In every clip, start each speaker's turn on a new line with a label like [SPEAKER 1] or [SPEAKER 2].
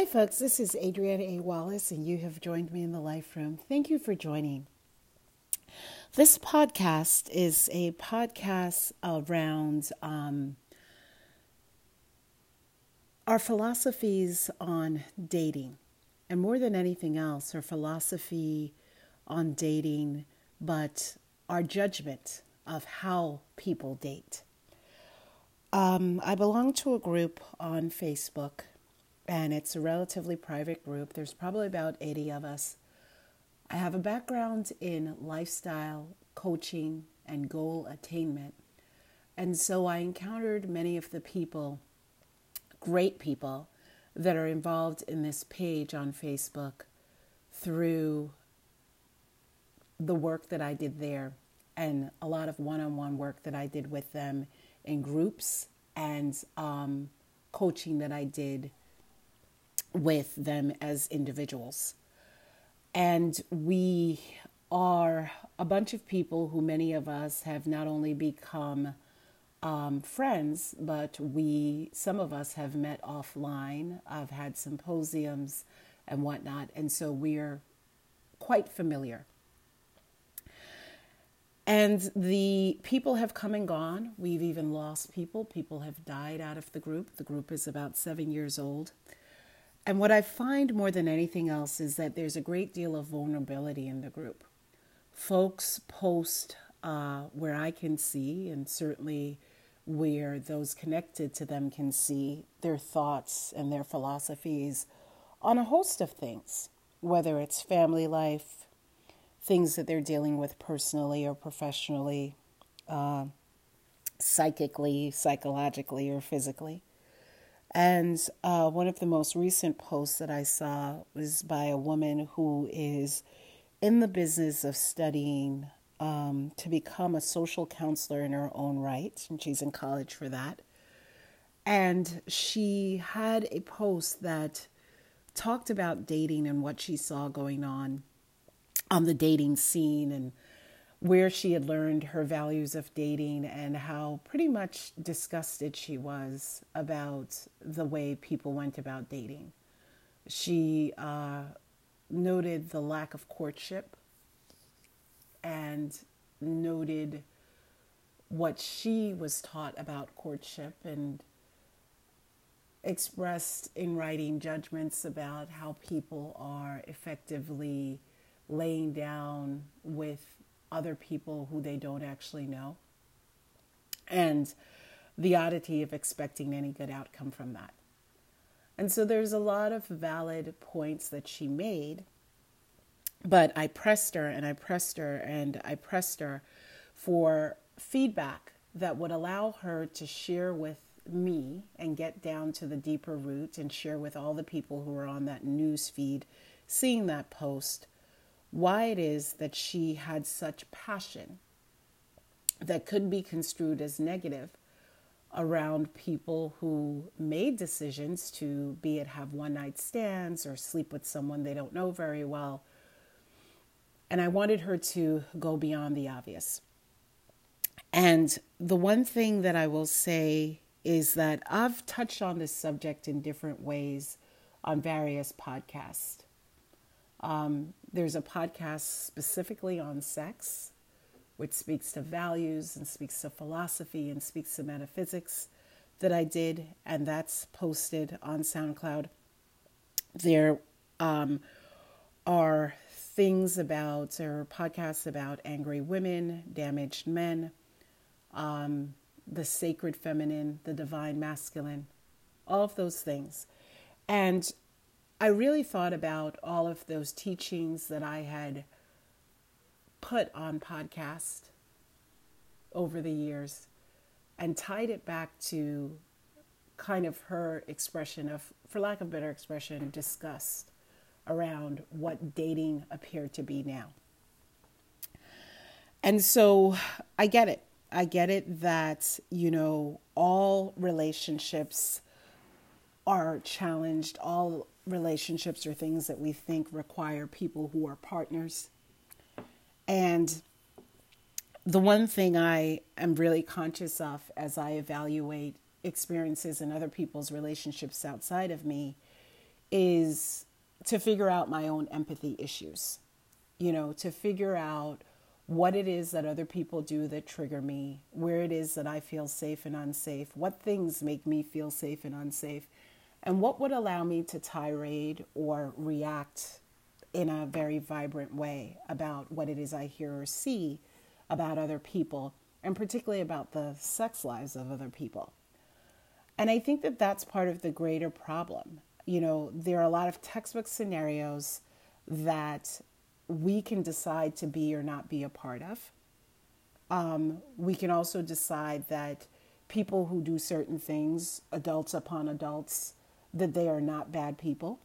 [SPEAKER 1] Hi, folks. This is Adrienne A. Wallace, and you have joined me in the Life Room. Thank you for joining. This podcast is a podcast around um, our philosophies on dating, and more than anything else, our philosophy on dating, but our judgment of how people date. Um, I belong to a group on Facebook and it's a relatively private group. There's probably about 80 of us. I have a background in lifestyle coaching and goal attainment. And so I encountered many of the people, great people, that are involved in this page on Facebook through the work that I did there and a lot of one on one work that I did with them in groups and um, coaching that I did with them as individuals. And we are a bunch of people who many of us have not only become um, friends, but we, some of us have met offline. I've had symposiums and whatnot. And so we're quite familiar. And the people have come and gone. We've even lost people. People have died out of the group. The group is about seven years old. And what I find more than anything else is that there's a great deal of vulnerability in the group. Folks post uh, where I can see, and certainly where those connected to them can see, their thoughts and their philosophies on a host of things, whether it's family life, things that they're dealing with personally or professionally, uh, psychically, psychologically, or physically. And uh, one of the most recent posts that I saw was by a woman who is in the business of studying um, to become a social counselor in her own right, and she's in college for that. And she had a post that talked about dating and what she saw going on on the dating scene and where she had learned her values of dating and how pretty much disgusted she was about the way people went about dating. She uh, noted the lack of courtship and noted what she was taught about courtship and expressed in writing judgments about how people are effectively laying down with other people who they don't actually know, and the oddity of expecting any good outcome from that. And so there's a lot of valid points that she made, but I pressed her and I pressed her and I pressed her for feedback that would allow her to share with me and get down to the deeper root and share with all the people who are on that news feed seeing that post why it is that she had such passion that could be construed as negative around people who made decisions to be it have one night stands or sleep with someone they don't know very well. And I wanted her to go beyond the obvious. And the one thing that I will say is that I've touched on this subject in different ways on various podcasts. Um, there's a podcast specifically on sex, which speaks to values and speaks to philosophy and speaks to metaphysics that I did, and that's posted on SoundCloud. There um, are things about, or podcasts about angry women, damaged men, um, the sacred feminine, the divine masculine, all of those things. And I really thought about all of those teachings that I had put on podcast over the years and tied it back to kind of her expression of, for lack of better expression, disgust around what dating appeared to be now. And so I get it. I get it that, you know, all relationships are challenged, all relationships are things that we think require people who are partners. And the one thing I am really conscious of as I evaluate experiences in other people's relationships outside of me is to figure out my own empathy issues, you know, to figure out what it is that other people do that trigger me, where it is that I feel safe and unsafe, what things make me feel safe and unsafe, and what would allow me to tirade or react in a very vibrant way about what it is I hear or see about other people, and particularly about the sex lives of other people. And I think that that's part of the greater problem. You know, there are a lot of textbook scenarios that we can decide to be or not be a part of. Um, we can also decide that people who do certain things, adults upon adults, that they are not bad people.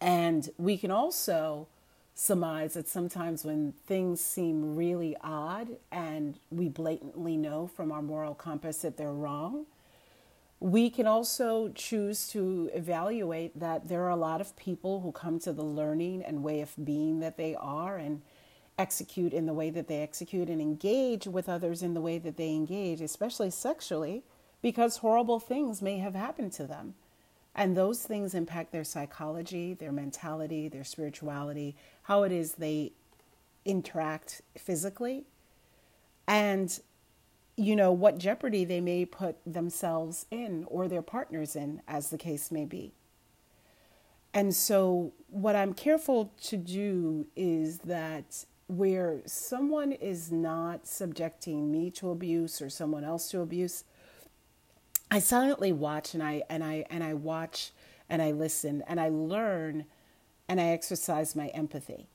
[SPEAKER 1] And we can also surmise that sometimes when things seem really odd and we blatantly know from our moral compass that they're wrong, we can also choose to evaluate that there are a lot of people who come to the learning and way of being that they are and execute in the way that they execute and engage with others in the way that they engage, especially sexually, because horrible things may have happened to them. And those things impact their psychology, their mentality, their spirituality, how it is they interact physically, and you know what jeopardy they may put themselves in or their partners in, as the case may be. And so, what I'm careful to do is that where someone is not subjecting me to abuse or someone else to abuse, I silently watch and I and I and I watch and I listen and I learn and I exercise my empathy.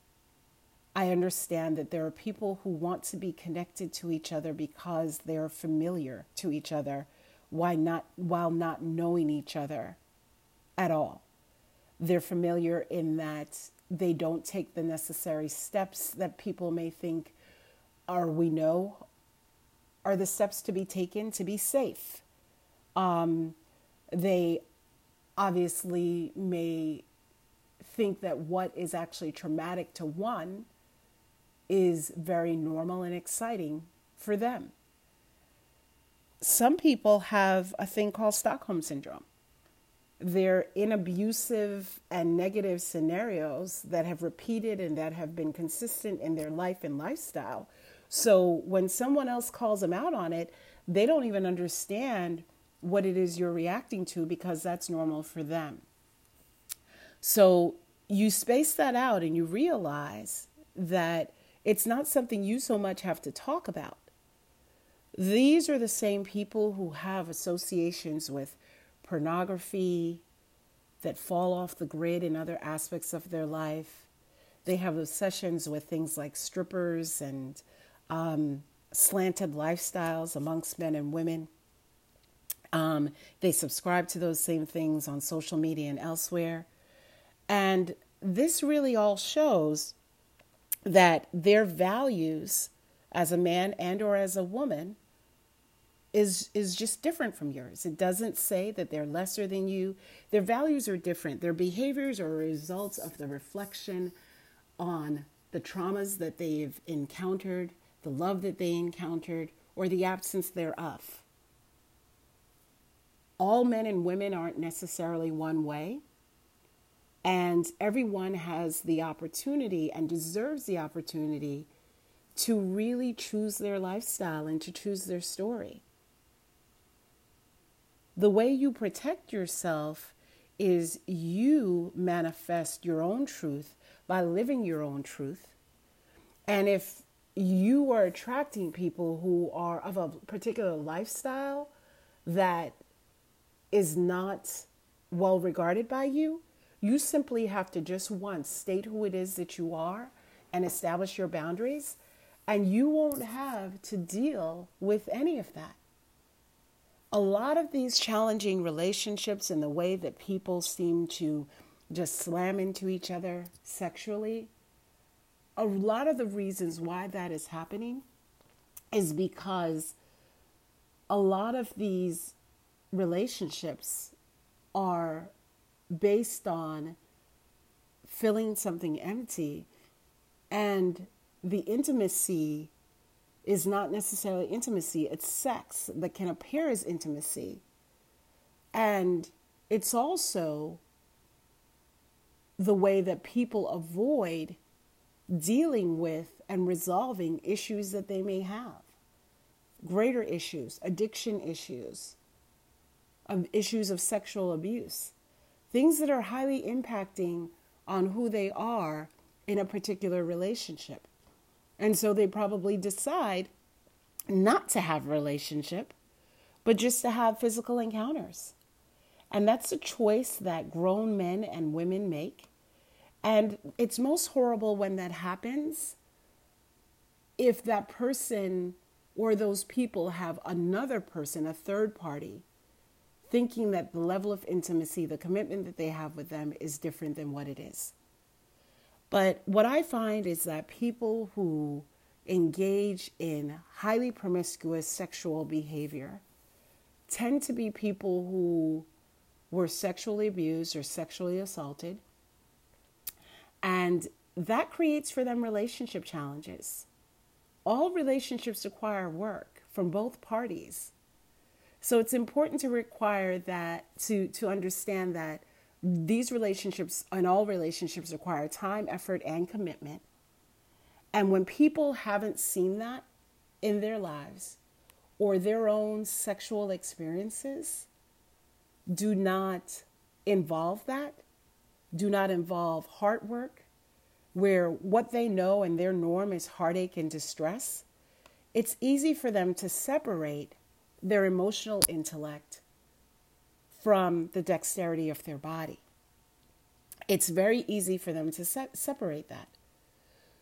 [SPEAKER 1] I understand that there are people who want to be connected to each other because they're familiar to each other why not while not knowing each other at all. They're familiar in that they don't take the necessary steps that people may think are we know are the steps to be taken to be safe um, they obviously may think that what is actually traumatic to one is very normal and exciting for them. Some people have a thing called Stockholm Syndrome. They're in abusive and negative scenarios that have repeated and that have been consistent in their life and lifestyle. So when someone else calls them out on it, they don't even understand what it is you're reacting to because that's normal for them. So you space that out and you realize that it's not something you so much have to talk about. These are the same people who have associations with pornography that fall off the grid in other aspects of their life. They have obsessions with things like strippers and um, slanted lifestyles amongst men and women. Um, they subscribe to those same things on social media and elsewhere. And this really all shows that their values as a man and or as a woman is is just different from yours. It doesn't say that they're lesser than you. Their values are different. Their behaviors are results of the reflection on the traumas that they've encountered, the love that they encountered, or the absence thereof all men and women aren't necessarily one way. And everyone has the opportunity and deserves the opportunity to really choose their lifestyle and to choose their story. The way you protect yourself is you manifest your own truth by living your own truth. And if you are attracting people who are of a particular lifestyle that is not well regarded by you, you simply have to just once state who it is that you are and establish your boundaries, and you won't have to deal with any of that. A lot of these challenging relationships and the way that people seem to just slam into each other sexually, a lot of the reasons why that is happening is because a lot of these relationships are based on filling something empty and the intimacy is not necessarily intimacy it's sex that can appear as intimacy. And it's also the way that people avoid dealing with and resolving issues that they may have. Greater issues, addiction issues, um, issues of sexual abuse, things that are highly impacting on who they are in a particular relationship. And so they probably decide not to have a relationship, but just to have physical encounters. And that's a choice that grown men and women make. And it's most horrible when that happens if that person or those people have another person, a third party, thinking that the level of intimacy, the commitment that they have with them is different than what it is. But what I find is that people who engage in highly promiscuous sexual behavior tend to be people who were sexually abused or sexually assaulted. And that creates for them relationship challenges. All relationships require work from both parties. So it's important to require that to to understand that these relationships and all relationships require time, effort, and commitment. And when people haven't seen that in their lives or their own sexual experiences do not involve that, do not involve heart work, where what they know and their norm is heartache and distress, it's easy for them to separate their emotional intellect from the dexterity of their body. It's very easy for them to se- separate that.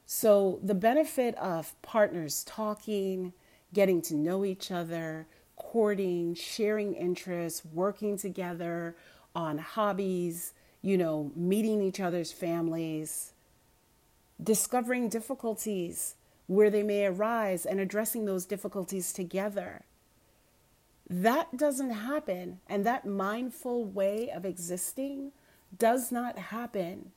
[SPEAKER 1] So, the benefit of partners talking, getting to know each other, courting, sharing interests, working together on hobbies, you know, meeting each other's families, discovering difficulties where they may arise and addressing those difficulties together that doesn't happen. And that mindful way of existing does not happen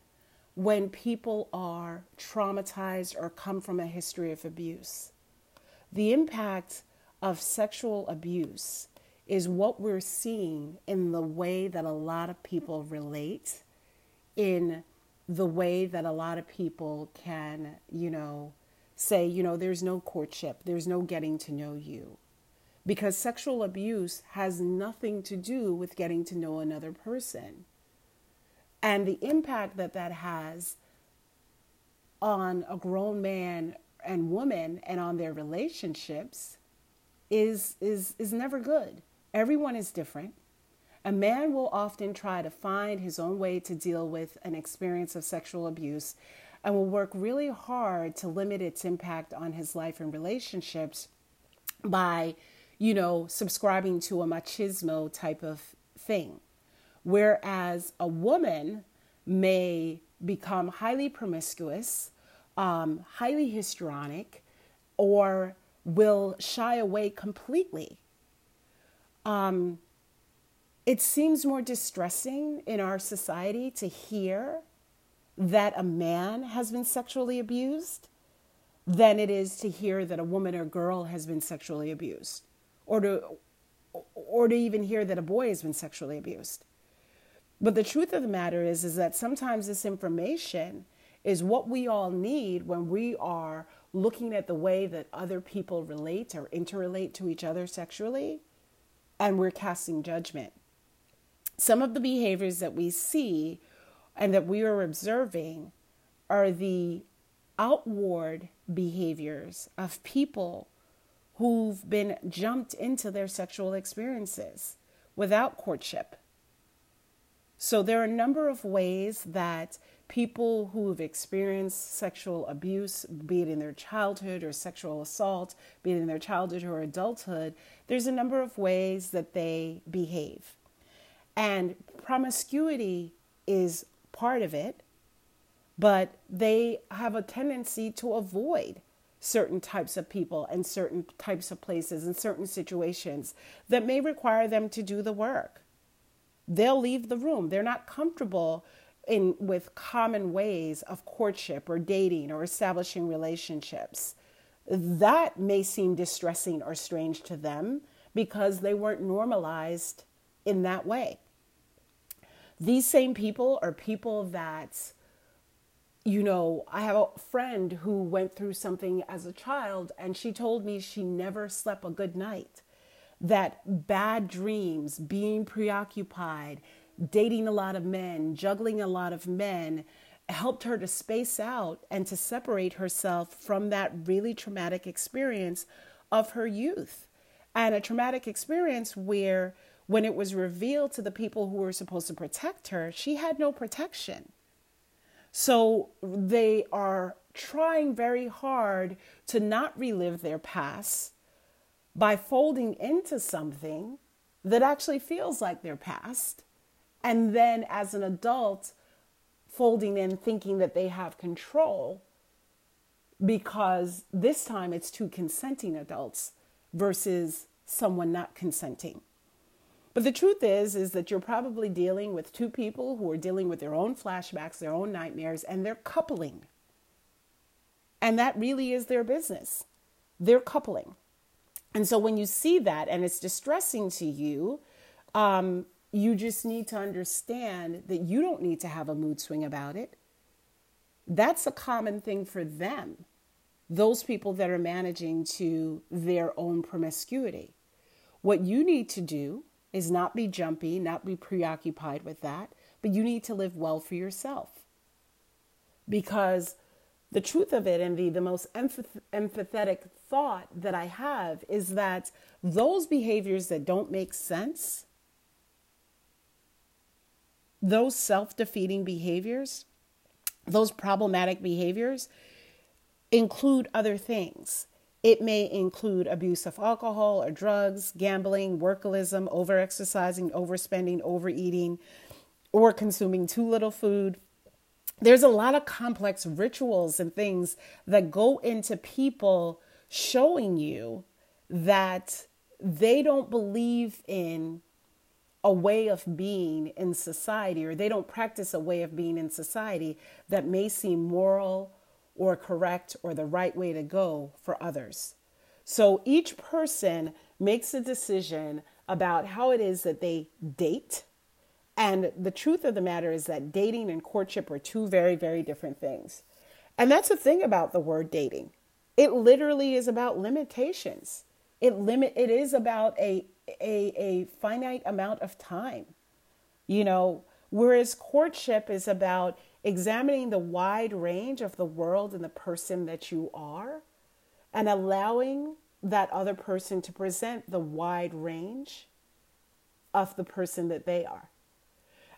[SPEAKER 1] when people are traumatized or come from a history of abuse. The impact of sexual abuse is what we're seeing in the way that a lot of people relate, in the way that a lot of people can, you know, say, you know, there's no courtship, there's no getting to know you because sexual abuse has nothing to do with getting to know another person. And the impact that that has on a grown man and woman and on their relationships is is is never good. Everyone is different. A man will often try to find his own way to deal with an experience of sexual abuse and will work really hard to limit its impact on his life and relationships by you know, subscribing to a machismo type of thing. Whereas a woman may become highly promiscuous, um, highly histrionic, or will shy away completely. Um, it seems more distressing in our society to hear that a man has been sexually abused than it is to hear that a woman or girl has been sexually abused or to or to even hear that a boy has been sexually abused. But the truth of the matter is is that sometimes this information is what we all need when we are looking at the way that other people relate or interrelate to each other sexually and we're casting judgment. Some of the behaviors that we see and that we are observing are the outward behaviors of people who've been jumped into their sexual experiences without courtship. So, there are a number of ways that people who've experienced sexual abuse, be it in their childhood or sexual assault, be it in their childhood or adulthood, there's a number of ways that they behave. And promiscuity is part of it, but they have a tendency to avoid certain types of people and certain types of places and certain situations that may require them to do the work. They'll leave the room. They're not comfortable in with common ways of courtship or dating or establishing relationships. That may seem distressing or strange to them because they weren't normalized in that way. These same people are people that, you know, I have a friend who went through something as a child and she told me she never slept a good night. That bad dreams, being preoccupied, dating a lot of men, juggling a lot of men, helped her to space out and to separate herself from that really traumatic experience of her youth. And a traumatic experience where, when it was revealed to the people who were supposed to protect her, she had no protection. So they are trying very hard to not relive their past by folding into something that actually feels like their past. And then as an adult, folding in thinking that they have control because this time it's two consenting adults versus someone not consenting. But the truth is is that you're probably dealing with two people who are dealing with their own flashbacks, their own nightmares and they're coupling. And that really is their business. They're coupling. And so when you see that and it's distressing to you, um, you just need to understand that you don't need to have a mood swing about it. That's a common thing for them, those people that are managing to their own promiscuity. What you need to do is not be jumpy, not be preoccupied with that, but you need to live well for yourself. Because the truth of it and the, the most empath- empathetic thought that I have is that those behaviors that don't make sense those self defeating behaviors, those problematic behaviors, include other things. It may include abuse of alcohol or drugs, gambling, workaholism, overexercising, overspending, overeating, or consuming too little food. There's a lot of complex rituals and things that go into people showing you that they don't believe in a way of being in society or they don't practice a way of being in society that may seem moral or correct or the right way to go for others. So each person makes a decision about how it is that they date. And the truth of the matter is that dating and courtship are two very, very different things. And that's the thing about the word dating. It literally is about limitations. It limit it is about a a, a finite amount of time. You know, whereas courtship is about examining the wide range of the world and the person that you are and allowing that other person to present the wide range of the person that they are.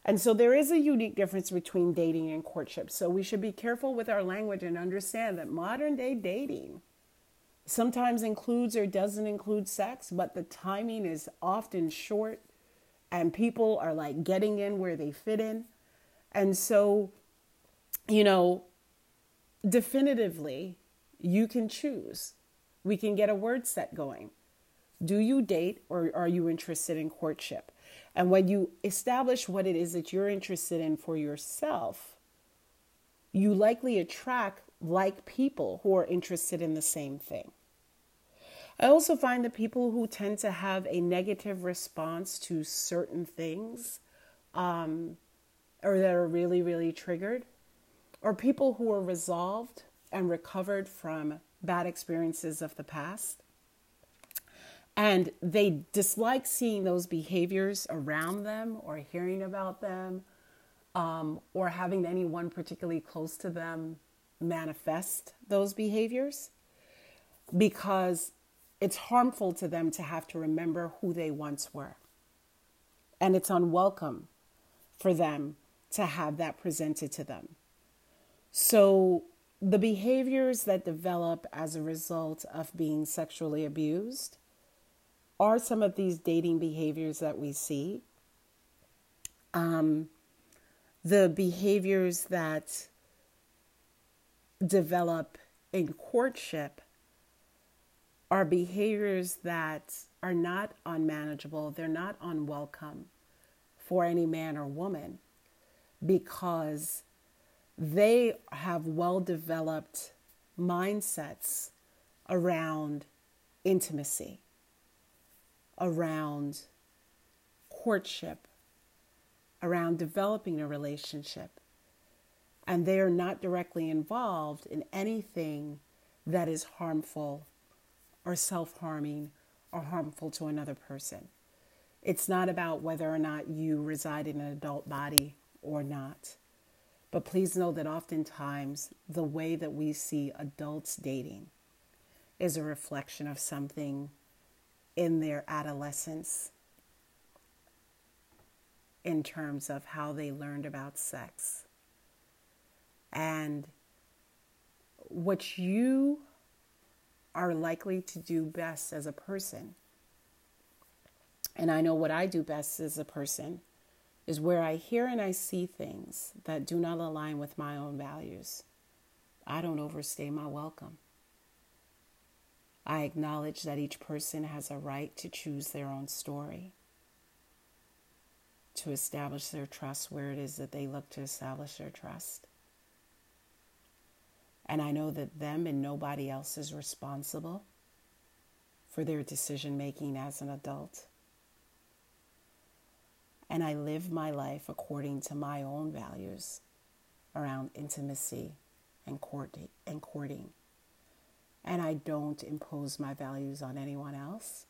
[SPEAKER 1] And so there is a unique difference between dating and courtship. So we should be careful with our language and understand that modern day dating sometimes includes or doesn't include sex, but the timing is often short and people are like getting in where they fit in. And so, you know, definitively, you can choose. We can get a word set going. Do you date or are you interested in courtship? And when you establish what it is that you're interested in for yourself, you likely attract like people who are interested in the same thing. I also find that people who tend to have a negative response to certain things um, or that are really, really triggered, or people who are resolved and recovered from bad experiences of the past. And they dislike seeing those behaviors around them or hearing about them um, or having anyone particularly close to them manifest those behaviors because it's harmful to them to have to remember who they once were. And it's unwelcome for them to have that presented to them. So, the behaviors that develop as a result of being sexually abused are some of these dating behaviors that we see. Um, the behaviors that develop in courtship are behaviors that are not unmanageable, they're not unwelcome for any man or woman because they have well developed mindsets around intimacy, around courtship, around developing a relationship. And they are not directly involved in anything that is harmful or self harming or harmful to another person. It's not about whether or not you reside in an adult body or not. But please know that oftentimes the way that we see adults dating is a reflection of something in their adolescence in terms of how they learned about sex. And what you are likely to do best as a person, and I know what I do best as a person, is where I hear and I see things that do not align with my own values. I don't overstay my welcome. I acknowledge that each person has a right to choose their own story, to establish their trust where it is that they look to establish their trust. And I know that them and nobody else is responsible for their decision making as an adult. And I live my life according to my own values around intimacy and courting. And I don't impose my values on anyone else.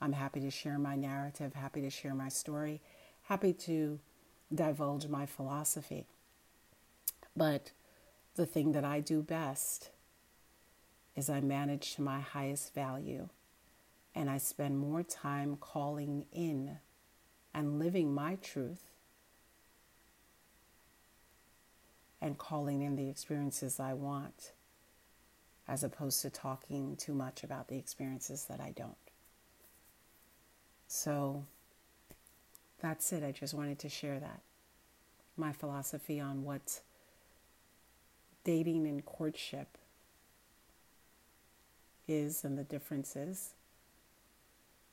[SPEAKER 1] I'm happy to share my narrative, happy to share my story, happy to divulge my philosophy. But the thing that I do best is I manage to my highest value and I spend more time calling in and living my truth and calling in the experiences I want as opposed to talking too much about the experiences that I don't. So that's it. I just wanted to share that. My philosophy on what dating and courtship is and the differences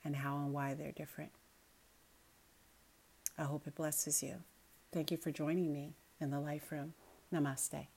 [SPEAKER 1] and how and why they're different. I hope it blesses you. Thank you for joining me in the Life Room. Namaste.